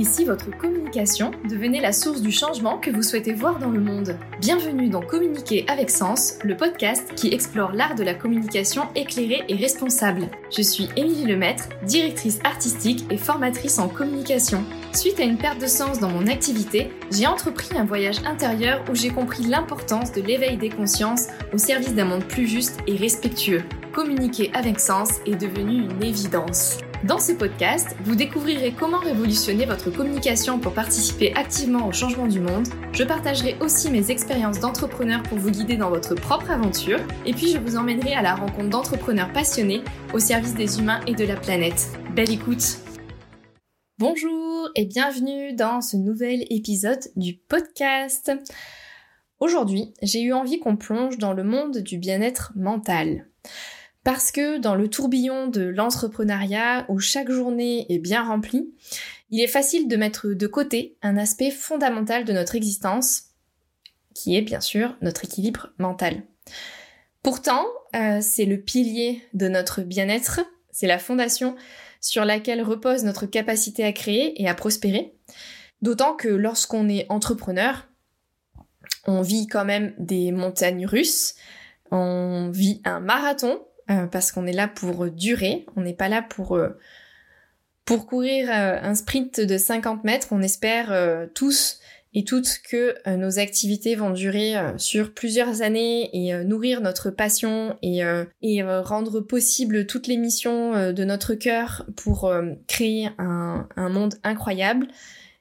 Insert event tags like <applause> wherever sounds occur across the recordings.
Si votre communication devenait la source du changement que vous souhaitez voir dans le monde Bienvenue dans Communiquer avec Sens, le podcast qui explore l'art de la communication éclairée et responsable. Je suis Émilie Lemaître, directrice artistique et formatrice en communication. Suite à une perte de sens dans mon activité, j'ai entrepris un voyage intérieur où j'ai compris l'importance de l'éveil des consciences au service d'un monde plus juste et respectueux. Communiquer avec sens est devenu une évidence. Dans ce podcast, vous découvrirez comment révolutionner votre communication pour participer activement au changement du monde. Je partagerai aussi mes expériences d'entrepreneur pour vous guider dans votre propre aventure. Et puis je vous emmènerai à la rencontre d'entrepreneurs passionnés au service des humains et de la planète. Belle écoute Bonjour et bienvenue dans ce nouvel épisode du podcast. Aujourd'hui, j'ai eu envie qu'on plonge dans le monde du bien-être mental. Parce que dans le tourbillon de l'entrepreneuriat où chaque journée est bien remplie, il est facile de mettre de côté un aspect fondamental de notre existence, qui est bien sûr notre équilibre mental. Pourtant, euh, c'est le pilier de notre bien-être, c'est la fondation sur laquelle repose notre capacité à créer et à prospérer. D'autant que lorsqu'on est entrepreneur, on vit quand même des montagnes russes, on vit un marathon euh, parce qu'on est là pour durer, on n'est pas là pour euh, pour courir euh, un sprint de 50 mètres. On espère tous et toutes que nos activités vont durer sur plusieurs années et nourrir notre passion et, rendre possible toutes les missions de notre cœur pour créer un monde incroyable.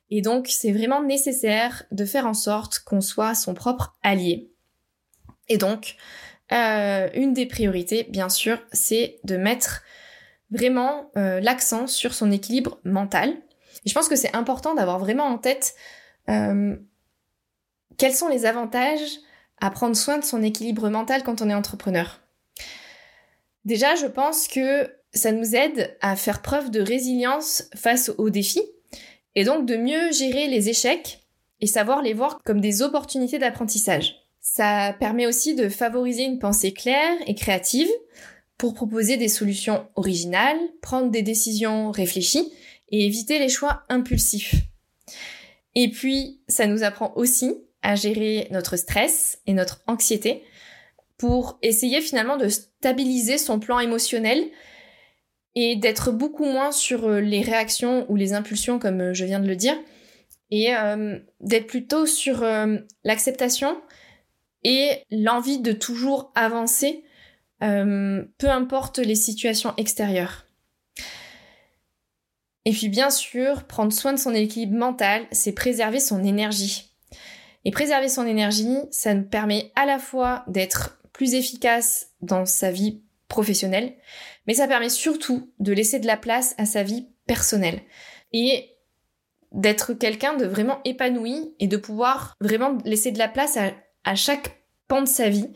Et donc c'est vraiment nécessaire de faire en sorte qu'on soit son propre allié. Et donc, euh, une des priorités, bien sûr, c'est de mettre vraiment euh, l'accent sur son équilibre mental. Je pense que c'est important d'avoir vraiment en tête euh, quels sont les avantages à prendre soin de son équilibre mental quand on est entrepreneur. Déjà, je pense que ça nous aide à faire preuve de résilience face aux défis et donc de mieux gérer les échecs et savoir les voir comme des opportunités d'apprentissage. Ça permet aussi de favoriser une pensée claire et créative pour proposer des solutions originales, prendre des décisions réfléchies et éviter les choix impulsifs. Et puis, ça nous apprend aussi à gérer notre stress et notre anxiété pour essayer finalement de stabiliser son plan émotionnel et d'être beaucoup moins sur euh, les réactions ou les impulsions comme euh, je viens de le dire et euh, d'être plutôt sur l'acceptation et l'envie de toujours avancer, euh, peu importe les situations extérieures. Et puis bien sûr, prendre soin de son équilibre mental, c'est préserver son énergie. Et préserver son énergie, ça nous permet à la fois d'être plus efficace dans sa vie professionnelle, mais ça permet surtout de laisser de la place à sa vie personnelle. Et d'être quelqu'un de vraiment épanoui et de pouvoir vraiment laisser de la place à à chaque pan de sa vie.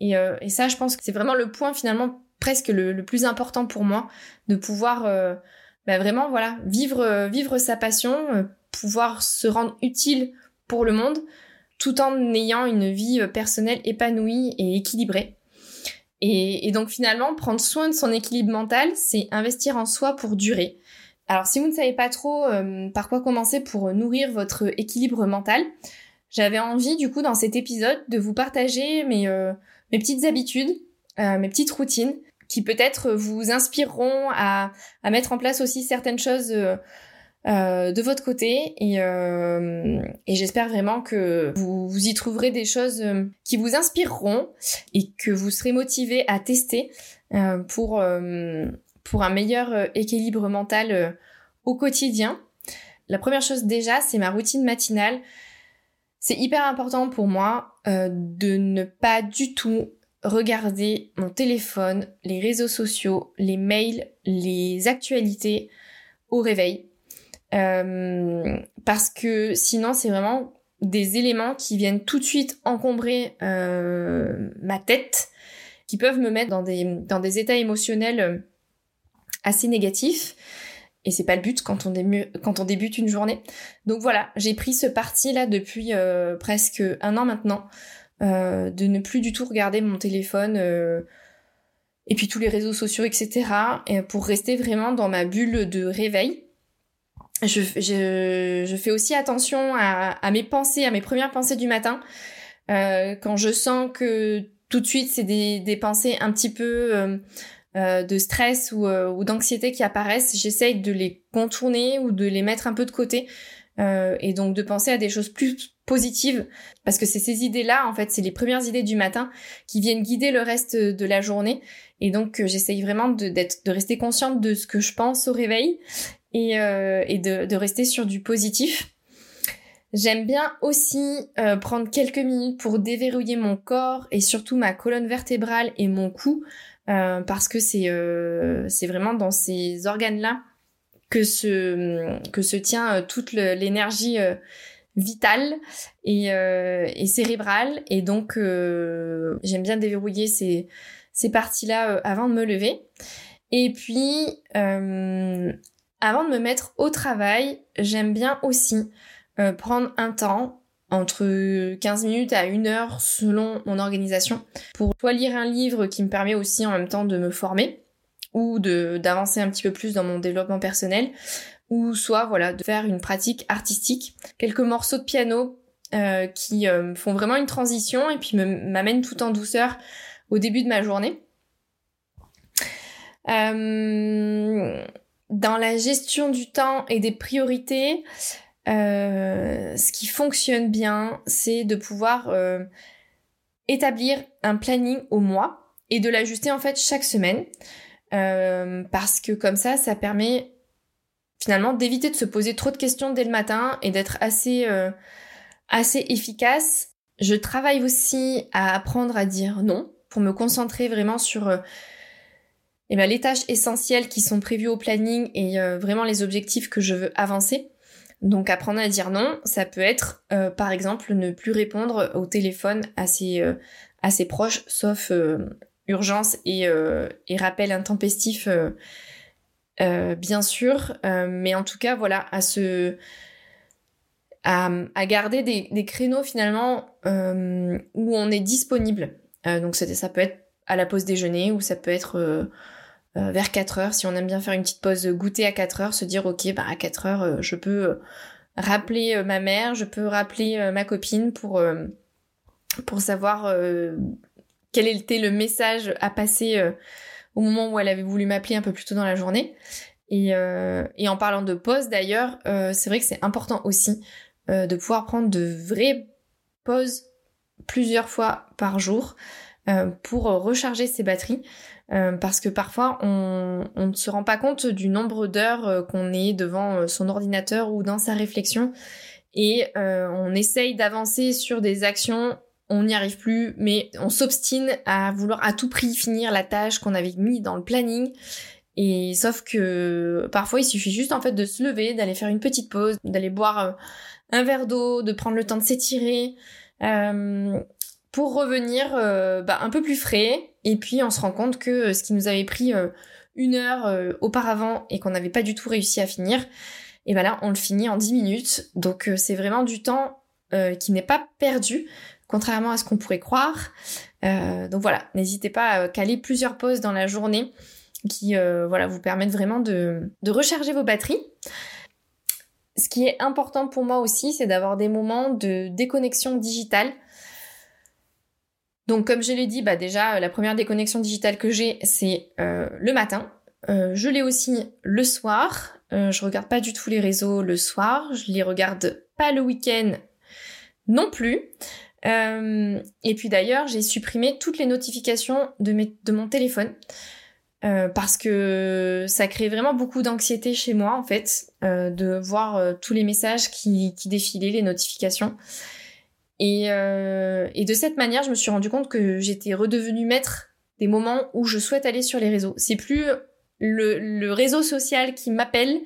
Et, euh, et ça, je pense que c'est vraiment le point finalement presque le, plus important pour moi, de pouvoir euh, bah, vraiment voilà vivre euh, vivre sa passion, pouvoir se rendre utile pour le monde, tout en ayant une vie personnelle épanouie et équilibrée. Et, donc finalement, prendre soin de son équilibre mental, c'est investir en soi pour durer. Alors si vous ne savez pas trop par quoi commencer pour nourrir votre équilibre mental, j'avais envie du coup dans cet épisode de vous partager mes, euh, mes petites habitudes, euh, mes petites routines qui peut-être vous inspireront à, à, mettre en place aussi certaines choses euh, de votre côté et, et j'espère vraiment que vous, vous, y trouverez des choses qui vous inspireront et que vous serez motivé à tester pour, pour un meilleur équilibre mental au quotidien. La première chose déjà, c'est ma routine matinale. C'est hyper important pour moi euh, de ne pas du tout regarder mon téléphone, les réseaux sociaux, les mails, les actualités au réveil. Euh, parce que sinon c'est vraiment des éléments qui viennent tout de suite encombrer euh, ma tête, qui peuvent me mettre dans des, dans des états émotionnels assez négatifs. Et c'est pas le but quand on, débute une journée. Donc voilà, j'ai pris ce parti là depuis euh, presque un an maintenant, euh, de ne plus du tout regarder mon téléphone euh, et puis tous les réseaux sociaux, etc. Et pour rester vraiment dans ma bulle de réveil. je, fais aussi attention à, mes pensées, à mes premières pensées du matin. Quand je sens que tout de suite c'est des pensées un petit peu euh, euh, de stress ou, ou d'anxiété qui apparaissent, j'essaye de les contourner ou de les mettre un peu de côté et donc de penser à des choses plus positives parce que c'est ces idées-là en fait, c'est les premières idées du matin qui viennent guider le reste de la journée et donc j'essaye vraiment de, de rester consciente de ce que je pense au réveil et, euh, et de, de, rester sur du positif. J'aime bien aussi euh, prendre quelques minutes pour déverrouiller mon corps et surtout ma colonne vertébrale et mon cou euh, parce que c'est euh, c'est vraiment dans ces organes-là que se que se tient toute l'énergie vitale et, et cérébrale et donc j'aime bien déverrouiller ces ces parties-là avant de me lever. Et puis, euh, avant de me mettre au travail, j'aime bien aussi euh, prendre un temps entre 15 minutes à 1 heure selon mon organisation pour soit lire un livre qui me permet aussi en même temps de me former ou d'avancer un petit peu plus dans mon développement personnel ou soit voilà de faire une pratique artistique quelques morceaux de piano euh, qui euh, font vraiment une transition et puis m'amènent tout en douceur au début de ma journée. Euh, dans la gestion du temps et des priorités, euh, ce qui fonctionne bien, c'est de pouvoir euh, établir un planning au mois et de l'ajuster en fait chaque semaine. Euh, parce que comme ça, ça permet finalement d'éviter de se poser trop de questions dès le matin et d'être assez, assez efficace. Je travaille aussi à apprendre à dire non pour me concentrer vraiment sur eh ben, les tâches essentielles qui sont prévues au planning et euh, vraiment les objectifs que je veux avancer. Donc apprendre à dire non, ça peut être euh, par exemple ne plus répondre au téléphone à ses, euh, proches, sauf urgence et, rappel intempestif bien sûr. mais en tout cas voilà, à se garder des, des, créneaux finalement où on est disponible. donc ça peut être à la pause déjeuner ou ça peut être euh, vers 4 heures, si on aime bien faire une petite pause goûter à 4 heures, se dire ok, bah à 4 heures, euh, je peux euh, rappeler ma mère, je peux rappeler ma copine pour, savoir quel était le message à passer au moment où elle avait voulu m'appeler un peu plus tôt dans la journée. Et, et en parlant de pause d'ailleurs, c'est vrai que c'est important aussi de pouvoir prendre de vraies pauses plusieurs fois par jour pour recharger ses batteries. Euh, parce que parfois on, ne se rend pas compte du nombre d'heures euh, qu'on est devant euh, son ordinateur ou dans sa réflexion et on essaye d'avancer sur des actions, on n'y arrive plus, mais on s'obstine à vouloir à tout prix finir la tâche qu'on avait mis dans le planning. Et sauf que parfois il suffit juste en fait de se lever, d'aller faire une petite pause, d'aller boire un verre d'eau, de prendre le temps de s'étirer, pour revenir bah, un peu plus frais et puis on se rend compte que euh, ce qui nous avait pris euh, une heure euh, auparavant et qu'on n'avait pas du tout réussi à finir, et ben là on le finit en 10 minutes. Donc c'est vraiment du temps qui n'est pas perdu, contrairement à ce qu'on pourrait croire. donc voilà, n'hésitez pas à caler plusieurs pauses dans la journée qui voilà, vous permettent vraiment de recharger vos batteries. Ce qui est important pour moi aussi, c'est d'avoir des moments de déconnexion digitale. Donc comme je l'ai dit, bah déjà la première déconnexion digitale que j'ai, c'est euh, le matin. Euh, je l'ai aussi le soir. Euh, je regarde pas du tout les réseaux le soir. Je les regarde pas le week-end non plus. et puis d'ailleurs, j'ai supprimé toutes les notifications de, mon téléphone. parce que ça crée vraiment beaucoup d'anxiété chez moi en fait de voir tous les messages qui défilaient, les notifications. Et, euh, et de cette manière, je me suis rendu compte que j'étais redevenue maître des moments où je souhaite aller sur les réseaux. C'est plus le, réseau social qui m'appelle,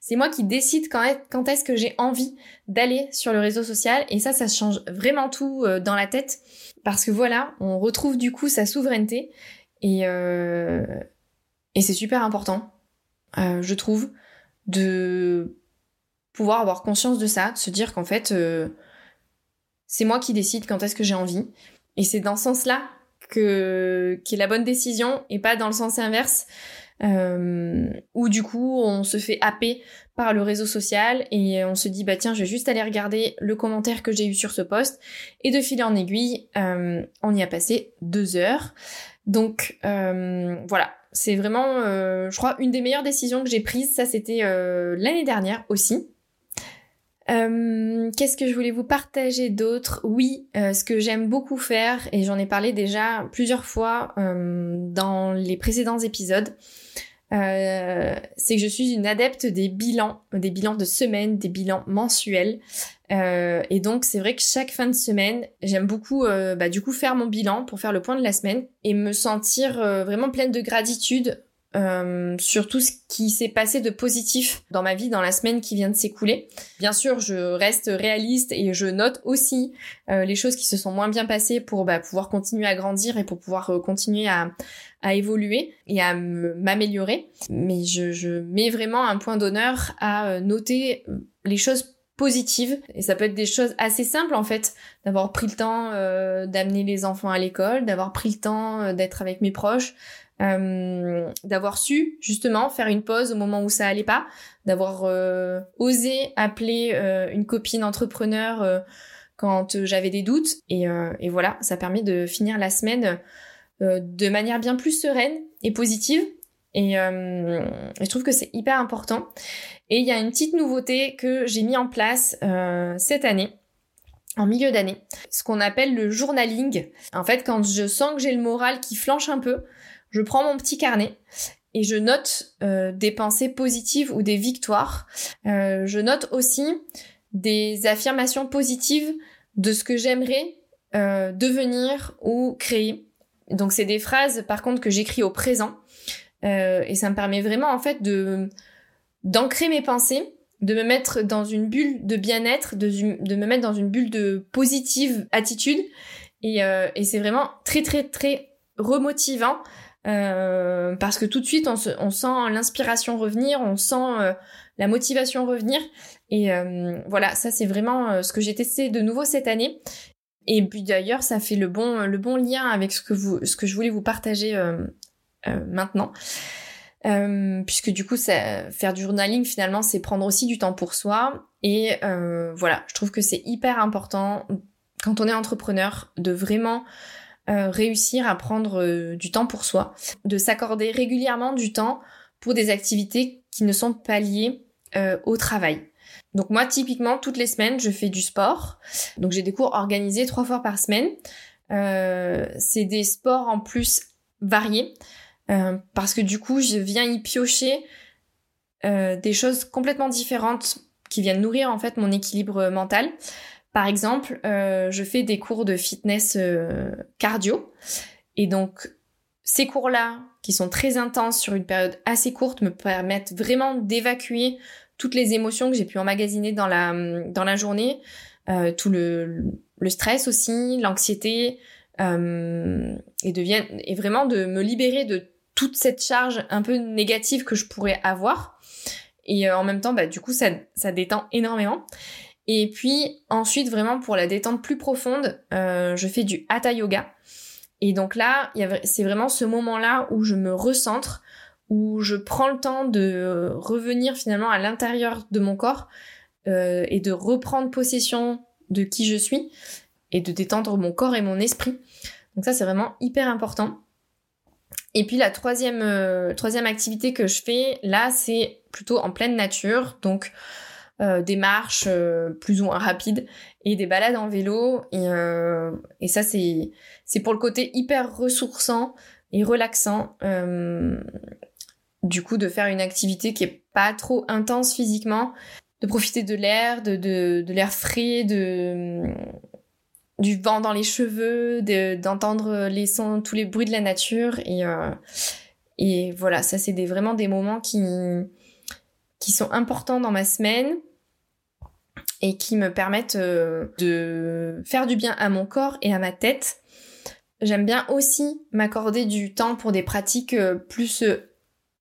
c'est moi qui décide quand, est, quand est-ce que j'ai envie d'aller sur le réseau social. Et ça, ça change vraiment tout euh, dans la tête. Parce que voilà, on retrouve du coup sa souveraineté. Et, euh, c'est super important, je trouve, de pouvoir avoir conscience de ça, de se dire qu'en fait, c'est moi qui décide quand est-ce que j'ai envie. Et c'est dans ce sens-là que qui est la bonne décision et pas dans le sens inverse euh, où du coup on se fait happer par le réseau social et on se dit bah tiens je vais juste aller regarder le commentaire que j'ai eu sur ce post. Et de fil en aiguille euh, on y a passé deux heures. Donc euh, voilà. C'est vraiment je crois une des meilleures décisions que j'ai prises. Ça c'était l'année dernière aussi euh, qu'est-ce que je voulais vous partager d'autre? Oui, euh, ce que j'aime beaucoup faire, et j'en ai parlé déjà plusieurs fois euh, dans les précédents épisodes, c'est que je suis une adepte des bilans, des bilans de semaine, des bilans mensuels. et donc c'est vrai que chaque fin de semaine, j'aime beaucoup bah, du coup faire mon bilan pour faire le point de la semaine et me sentir vraiment pleine de gratitude euh, sur tout ce qui s'est passé de positif dans ma vie dans la semaine qui vient de s'écouler. Bien sûr, je reste réaliste et je note aussi euh, les choses qui se sont moins bien passées pour bah, pouvoir continuer à grandir et pour pouvoir euh, continuer à, évoluer et à m'améliorer. Mais je, mets vraiment un point d'honneur à noter les choses positives et ça peut être des choses assez simples en fait d'avoir pris le temps d'amener les enfants à l'école d'avoir pris le temps d'être avec mes proches euh, d'avoir su justement faire une pause au moment où ça allait pas, d'avoir euh, osé appeler euh, une copine entrepreneur quand j'avais des doutes et, et, voilà, ça permet de finir la semaine de manière bien plus sereine et positive et, je trouve que c'est hyper important. Et il y a une petite nouveauté que j'ai mis en place cette année en milieu d'année, ce qu'on appelle le journaling. En fait, quand je sens que j'ai le moral qui flanche un peu, je prends mon petit carnet et je note euh, des pensées positives ou des victoires. Euh, je note aussi des affirmations positives de ce que j'aimerais euh, devenir ou créer. Donc c'est des phrases par contre que j'écris au présent et ça me permet vraiment en fait d'ancrer mes pensées, de me mettre dans une bulle de bien-être, de, me mettre dans une bulle de positive attitude et c'est vraiment très très très remotivant euh, parce que tout de suite on, sent l'inspiration revenir, on sent euh, la motivation revenir. Et euh, voilà, ça c'est vraiment ce que j'ai testé de nouveau cette année. Et puis d'ailleurs, ça fait le bon, le bon lien avec ce que, vous, ce que je voulais vous partager maintenant. puisque du coup, ça, faire du journaling, finalement, c'est prendre aussi du temps pour soi. Et voilà, je trouve que c'est hyper important quand on est entrepreneur de vraiment euh, réussir à prendre euh, du temps pour soi, de s'accorder régulièrement du temps pour des activités qui ne sont pas liées euh, au travail. Donc moi, typiquement, toutes les semaines, je fais du sport. Donc j'ai des cours organisés trois fois par semaine. c'est des sports en plus variés parce que du coup, je viens y piocher des choses complètement différentes qui viennent nourrir en fait mon équilibre mental. Par exemple, euh, je fais des cours de fitness euh, cardio. Et donc, ces cours-là, qui sont très intenses sur une période assez courte, me permettent vraiment d'évacuer toutes les émotions que j'ai pu emmagasiner dans la, dans la journée, euh, tout le, le, stress aussi, l'anxiété, et, et vraiment de me libérer de toute cette charge un peu négative que je pourrais avoir. Et en même temps, bah, du coup, ça, ça détend énormément. Et puis ensuite, vraiment pour la détente plus profonde, euh, je fais du hatha yoga. Et donc là, c'est vraiment ce moment-là où je me recentre, où je prends le temps de revenir finalement à l'intérieur de mon corps euh, et de reprendre possession de qui je suis et de détendre mon corps et mon esprit. Donc ça, c'est vraiment hyper important. Et puis la troisième, euh, troisième activité que je fais, là, c'est plutôt en pleine nature. Donc euh, des marches euh, plus ou moins rapides et des balades en vélo. Et, euh, et ça, c'est, c'est pour le côté hyper ressourçant et relaxant. du coup, de faire une activité qui est pas trop intense physiquement, de profiter de l'air, de, de, de l'air frais, de du vent dans les cheveux, d'entendre les sons, tous les bruits de la nature et et voilà, ça c'est des, vraiment des moments qui qui sont importants dans ma semaine et qui me permettent euh, de faire du bien à mon corps et à ma tête. J'aime bien aussi m'accorder du temps pour des pratiques euh, plus euh,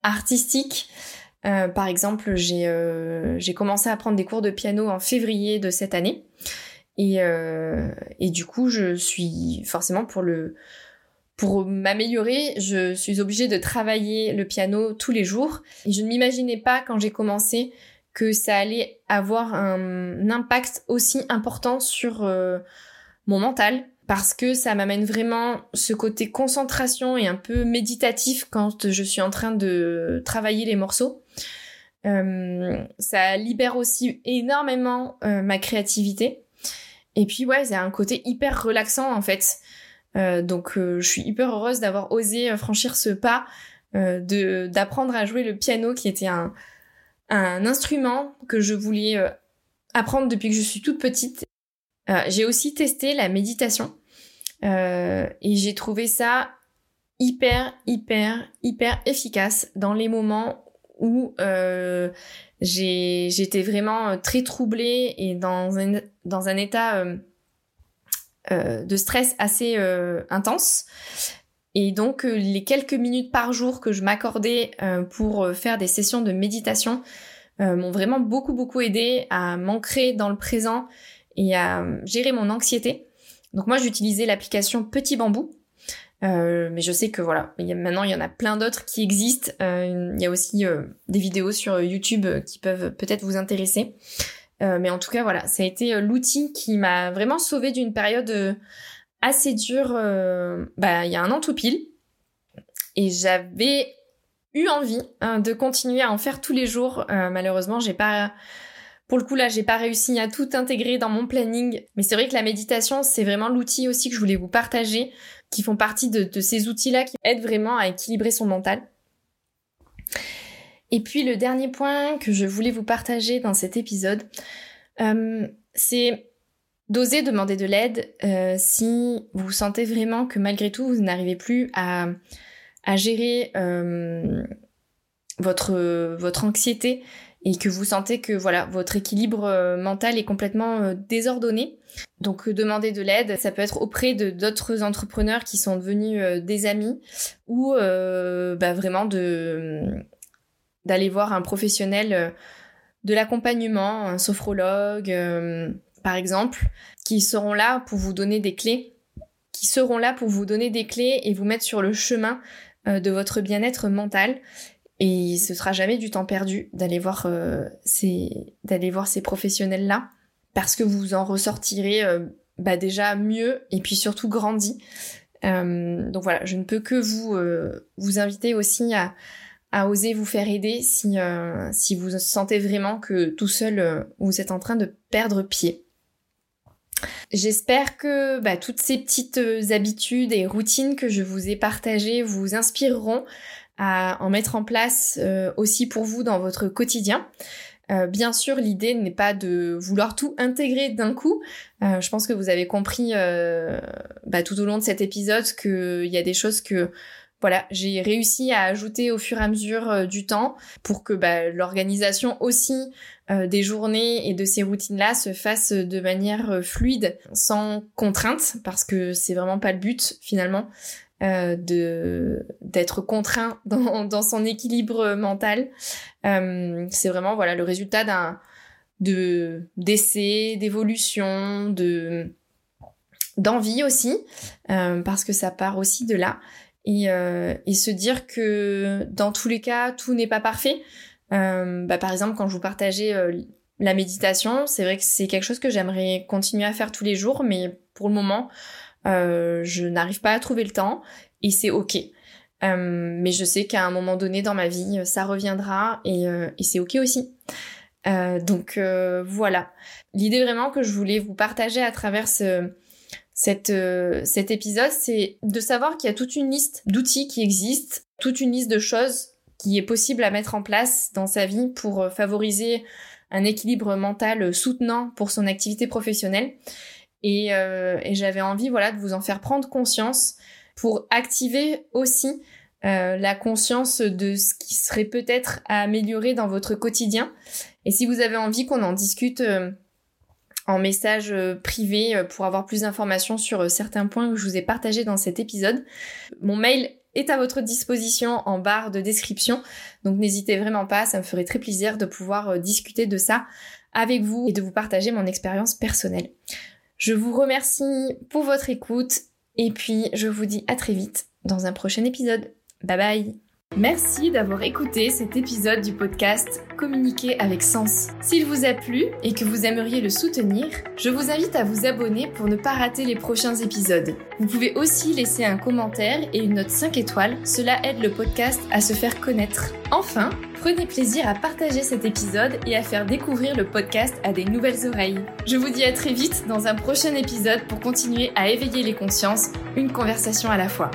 artistiques. par exemple, j'ai commencé à prendre des cours de piano en février de cette année. Et, et du coup, je suis forcément pour le, pour m'améliorer, je suis obligée de travailler le piano tous les jours. Et je ne m'imaginais pas quand j'ai commencé que ça allait avoir un impact aussi important sur euh, mon mental parce que ça m'amène vraiment ce côté concentration et un peu méditatif quand je suis en train de travailler les morceaux. Euh, ça libère aussi énormément euh, ma créativité. Et puis ouais, c'est un côté hyper relaxant en fait. Donc je suis hyper heureuse d'avoir osé franchir ce pas, d'apprendre à jouer le piano qui était un, un instrument que je voulais apprendre depuis que je suis toute petite. j'ai aussi testé la méditation et j'ai trouvé ça hyper, hyper, hyper efficace dans les moments où euh, j'étais vraiment très troublée et dans un, état euh, de stress assez euh, intense. Et donc euh, les quelques minutes par jour que je m'accordais pour faire des sessions de méditation m'ont vraiment beaucoup beaucoup aidé à m'ancrer dans le présent et à gérer mon anxiété. Donc moi j'utilisais l'application Petit Bambou. mais je sais que voilà, maintenant il y en a plein d'autres qui existent. il y a aussi des vidéos sur YouTube qui peuvent peut-être vous intéresser. Euh, mais en tout cas, voilà, ça a été euh, l'outil qui m'a vraiment sauvé d'une période euh, assez dure. bah, il y a un an tout pile, et j'avais eu envie hein, de continuer à en faire tous les jours. malheureusement, j'ai pas pour le coup, là, j'ai pas réussi à tout intégrer dans mon planning. Mais c'est vrai que la méditation, c'est vraiment l'outil aussi que je voulais vous partager, qui font partie de, de ces outils-là qui aident vraiment à équilibrer son mental. Et puis le dernier point que je voulais vous partager dans cet épisode, euh, c'est d'oser demander de l'aide euh, si vous sentez vraiment que malgré tout vous n'arrivez plus à, à gérer euh, votre, votre anxiété et que vous sentez que voilà votre équilibre mental est complètement désordonné. Donc demander de l'aide, ça peut être auprès de d'autres entrepreneurs qui sont devenus des amis ou bah, vraiment de d'aller voir un professionnel euh, de l'accompagnement, un sophrologue euh, par exemple, qui seront là pour vous donner des clés, qui seront là pour vous donner des clés et vous mettre sur le chemin euh, de votre bien-être mental. Et ce sera jamais du temps perdu d'aller voir voir ces professionnels là parce que vous en ressortirez bah déjà mieux et puis surtout grandi. donc voilà, je ne peux que vous inviter aussi à oser vous faire aider si, euh, vous sentez vraiment que tout seul euh, vous êtes en train de perdre pied. J'espère que bah, toutes ces petites euh, habitudes et routines que je vous ai partagées vous inspireront à en mettre en place aussi pour vous dans votre quotidien. bien sûr, l'idée n'est pas de vouloir tout intégrer d'un coup. je pense que vous avez compris bah, tout au long de cet épisode qu'il y a des choses que voilà, j'ai réussi à ajouter au fur et à mesure euh, du temps pour que bah, l'organisation aussi euh, des journées et de ces routines-là se fasse de manière euh, fluide, sans contrainte, parce que c'est vraiment pas le but finalement de d'être contraint <laughs> dans, son équilibre mental. c'est vraiment voilà le résultat d'un de d'essais, d'évolution, de d'envie aussi, parce que ça part aussi de là et, euh, et se dire que dans tous les cas, tout n'est pas parfait. Euh, bah, par exemple, quand je vous partageais euh, la méditation, c'est vrai que c'est quelque chose que j'aimerais continuer à faire tous les jours, mais pour le moment, euh, je n'arrive pas à trouver le temps et c'est ok. Euh, mais je sais qu'à un moment donné dans ma vie, ça reviendra et, et c'est ok aussi. donc voilà. L'idée vraiment que je voulais vous partager à travers ce, cette, euh, cet épisode, c'est de savoir qu'il y a toute une liste d'outils qui existent, toute une liste de choses qui est possible à mettre en place dans sa vie pour euh, favoriser un équilibre mental soutenant pour son activité professionnelle. Et, euh, et j'avais envie, voilà, de vous en faire prendre conscience pour activer aussi la conscience de ce qui serait peut-être à améliorer dans votre quotidien. Et si vous avez envie qu'on en discute en message euh, privé euh, pour avoir plus d'informations sur euh, certains points que je vous ai partagés dans cet épisode. Mon mail est à votre disposition en barre de description, donc n'hésitez vraiment pas, ça me ferait très plaisir de pouvoir discuter de ça avec vous et de vous partager mon expérience personnelle. Je vous remercie pour votre écoute Et puis, je vous dis à très vite dans un prochain épisode. Bye bye Merci d'avoir écouté cet épisode du podcast Communiquer avec sens. S'il vous a plu et que vous aimeriez le soutenir, je vous invite à vous abonner pour ne pas rater les prochains épisodes. Vous pouvez aussi laisser un commentaire et une note 5 étoiles, cela aide le podcast à se faire connaître. Enfin, prenez plaisir à partager cet épisode et à faire découvrir le podcast à des nouvelles oreilles. Je vous dis à très vite dans un prochain épisode pour continuer à éveiller les consciences, une conversation à la fois.